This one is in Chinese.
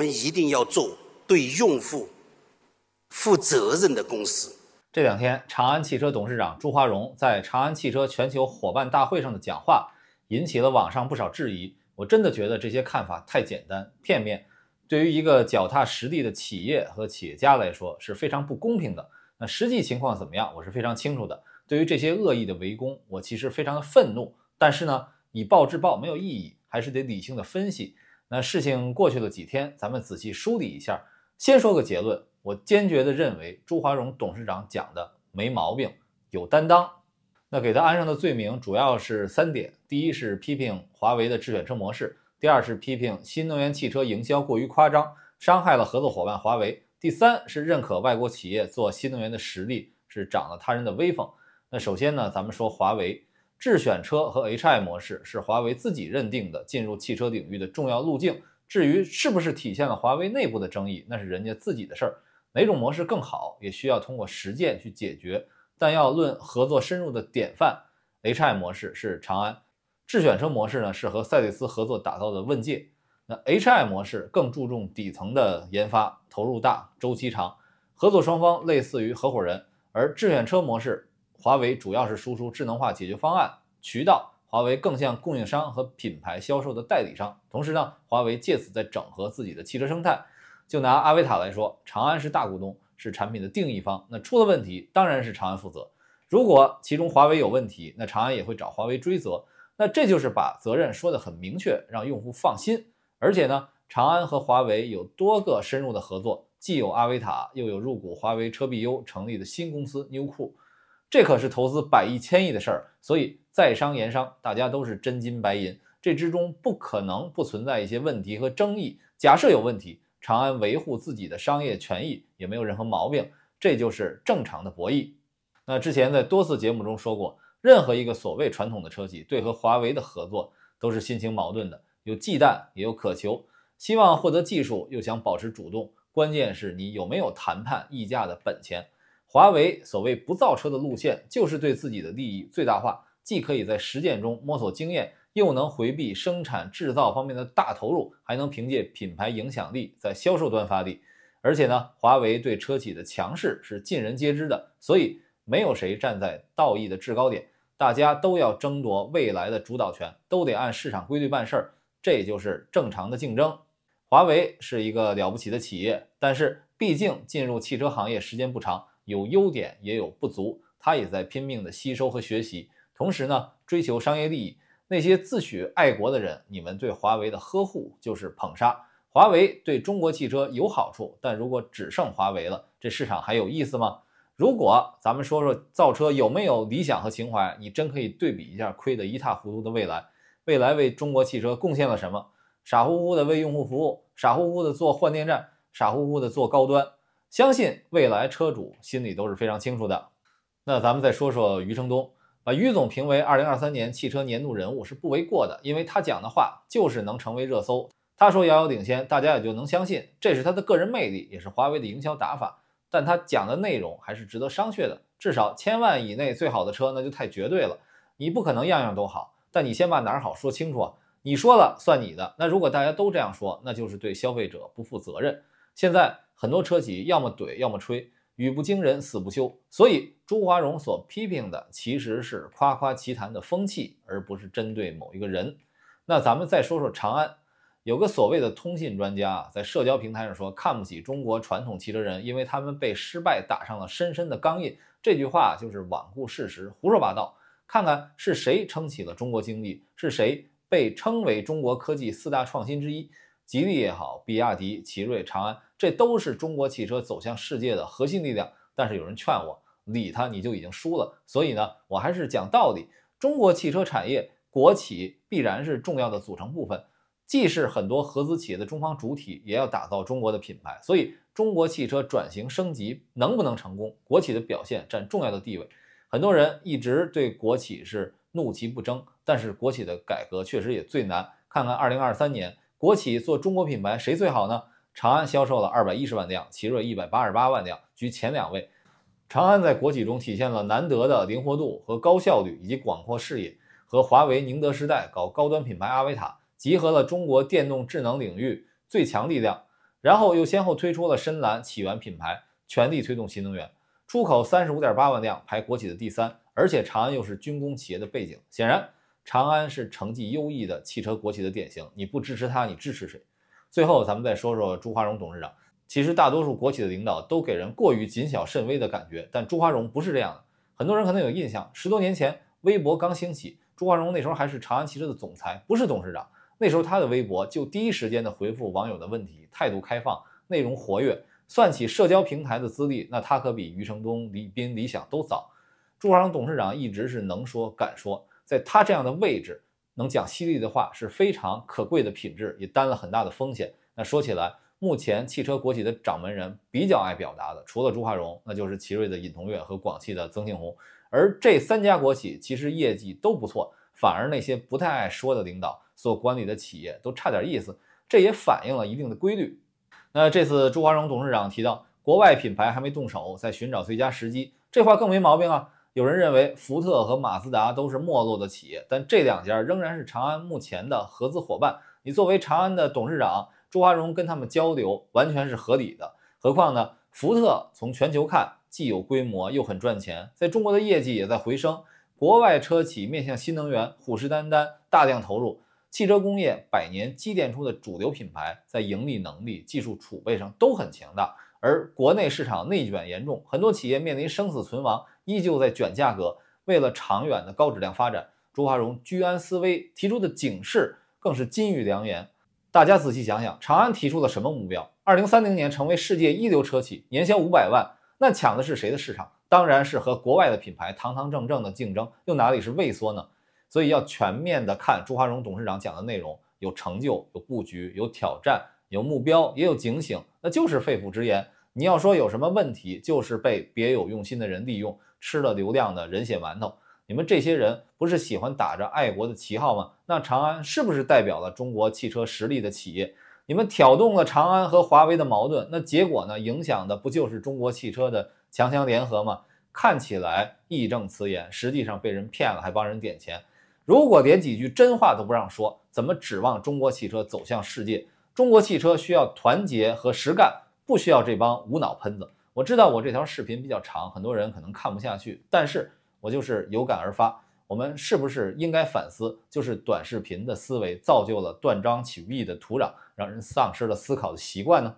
我们一定要做对用户负责任的公司。这两天，长安汽车董事长朱华荣在长安汽车全球伙伴大会上的讲话，引起了网上不少质疑。我真的觉得这些看法太简单片面，对于一个脚踏实地的企业和企业家来说是非常不公平的。那实际情况怎么样，我是非常清楚的。对于这些恶意的围攻，我其实非常的愤怒。但是呢，以暴制暴没有意义，还是得理性的分析。那事情过去了几天，咱们仔细梳理一下。先说个结论。我坚决地认为朱华荣董事长讲的没毛病，有担当。那给他安上的罪名主要是三点：第一是批评华为的智选车模式；第二是批评新能源汽车营销过于夸张，伤害了合作伙伴华为；第三是认可外国企业做新能源的实力是长了他人的威风。那首先呢，咱们说华为智选车和 HI 模式是华为自己认定的进入汽车领域的重要路径。至于是不是体现了华为内部的争议，那是人家自己的事儿。哪种模式更好，也需要通过实践去解决。但要论合作深入的典范，HI 模式是长安智选车模式呢，是和赛力斯合作打造的问界。那 HI 模式更注重底层的研发，投入大，周期长，合作双方类似于合伙人。而智选车模式，华为主要是输出智能化解决方案，渠道华为更像供应商和品牌销售的代理商。同时呢，华为借此在整合自己的汽车生态。就拿阿维塔来说，长安是大股东，是产品的定义方，那出了问题当然是长安负责。如果其中华为有问题，那长安也会找华为追责。那这就是把责任说得很明确，让用户放心。而且呢，长安和华为有多个深入的合作，既有阿维塔，又有入股华为车必优成立的新公司 New Cool，这可是投资百亿千亿的事儿。所以在商言商，大家都是真金白银，这之中不可能不存在一些问题和争议。假设有问题。长安维护自己的商业权益也没有任何毛病，这就是正常的博弈。那之前在多次节目中说过，任何一个所谓传统的车企对和华为的合作都是心情矛盾的，有忌惮也有渴求，希望获得技术又想保持主动，关键是你有没有谈判议价的本钱。华为所谓不造车的路线，就是对自己的利益最大化，既可以在实践中摸索经验。又能回避生产制造方面的大投入，还能凭借品牌影响力在销售端发力。而且呢，华为对车企的强势是尽人皆知的，所以没有谁站在道义的制高点，大家都要争夺未来的主导权，都得按市场规律办事儿，这就是正常的竞争。华为是一个了不起的企业，但是毕竟进入汽车行业时间不长，有优点也有不足，他也在拼命的吸收和学习，同时呢，追求商业利益。那些自诩爱国的人，你们对华为的呵护就是捧杀。华为对中国汽车有好处，但如果只剩华为了，这市场还有意思吗？如果咱们说说造车有没有理想和情怀，你真可以对比一下亏得一塌糊涂的蔚来。蔚来为中国汽车贡献了什么？傻乎乎的为用户服务，傻乎乎的做换电站，傻乎乎的做高端。相信未来车主心里都是非常清楚的。那咱们再说说余承东。把余总评为二零二三年汽车年度人物是不为过的，因为他讲的话就是能成为热搜。他说遥遥领先，大家也就能相信，这是他的个人魅力，也是华为的营销打法。但他讲的内容还是值得商榷的，至少千万以内最好的车那就太绝对了，你不可能样样都好。但你先把哪儿好说清楚啊！你说了算你的。那如果大家都这样说，那就是对消费者不负责任。现在很多车企要么怼，要么吹。语不惊人死不休，所以朱华荣所批评的其实是夸夸其谈的风气，而不是针对某一个人。那咱们再说说长安，有个所谓的通信专家在社交平台上说看不起中国传统汽车人，因为他们被失败打上了深深的钢印。这句话就是罔顾事实、胡说八道。看看是谁撑起了中国经济，是谁被称为中国科技四大创新之一。吉利也好，比亚迪、奇瑞、长安，这都是中国汽车走向世界的核心力量。但是有人劝我，理他你就已经输了。所以呢，我还是讲道理。中国汽车产业，国企必然是重要的组成部分，既是很多合资企业的中方主体，也要打造中国的品牌。所以，中国汽车转型升级能不能成功，国企的表现占重要的地位。很多人一直对国企是怒其不争，但是国企的改革确实也最难。看看二零二三年。国企做中国品牌谁最好呢？长安销售了二百一十万辆，奇瑞一百八十八万辆，居前两位。长安在国企中体现了难得的灵活度和高效率，以及广阔视野。和华为宁德时代搞高端品牌阿维塔，集合了中国电动智能领域最强力量。然后又先后推出了深蓝、起源品牌，全力推动新能源，出口三十五点八万辆，排国企的第三。而且长安又是军工企业的背景，显然长安是成绩优异的汽车国企的典型。你不支持它，你支持谁？最后，咱们再说说朱华荣董事长。其实，大多数国企的领导都给人过于谨小慎微的感觉，但朱华荣不是这样的。很多人可能有印象，十多年前微博刚兴起，朱华荣那时候还是长安汽车的总裁，不是董事长。那时候他的微博就第一时间的回复网友的问题，态度开放，内容活跃。算起社交平台的资历，那他可比余承东、李斌、李想都早。朱华荣董事长一直是能说敢说，在他这样的位置，能讲犀利的话是非常可贵的品质，也担了很大的风险。那说起来，目前汽车国企的掌门人比较爱表达的，除了朱华荣，那就是奇瑞的尹同跃和广汽的曾庆红。而这三家国企其实业绩都不错，反而那些不太爱说的领导。所管理的企业都差点意思，这也反映了一定的规律。那这次朱华荣董事长提到，国外品牌还没动手，在寻找最佳时机，这话更没毛病啊。有人认为福特和马自达都是没落的企业，但这两家仍然是长安目前的合资伙伴。你作为长安的董事长，朱华荣跟他们交流完全是合理的。何况呢，福特从全球看既有规模又很赚钱，在中国的业绩也在回升。国外车企面向新能源，虎视眈眈，大量投入。汽车工业百年积淀出的主流品牌，在盈利能力、技术储备上都很强大，而国内市场内卷严重，很多企业面临生死存亡，依旧在卷价格。为了长远的高质量发展，朱华荣居安思危提出的警示更是金玉良言。大家仔细想想，长安提出了什么目标？二零三零年成为世界一流车企，年销五百万，那抢的是谁的市场？当然是和国外的品牌堂堂正正的竞争，又哪里是畏缩呢？所以要全面的看朱华荣董事长讲的内容，有成就，有布局，有挑战，有目标，也有警醒，那就是肺腑之言。你要说有什么问题，就是被别有用心的人利用，吃了流量的人血馒头。你们这些人不是喜欢打着爱国的旗号吗？那长安是不是代表了中国汽车实力的企业？你们挑动了长安和华为的矛盾，那结果呢？影响的不就是中国汽车的强强联合吗？看起来义正辞严，实际上被人骗了，还帮人点钱。如果连几句真话都不让说，怎么指望中国汽车走向世界？中国汽车需要团结和实干，不需要这帮无脑喷子。我知道我这条视频比较长，很多人可能看不下去，但是我就是有感而发。我们是不是应该反思？就是短视频的思维造就了断章取义的土壤，让人丧失了思考的习惯呢？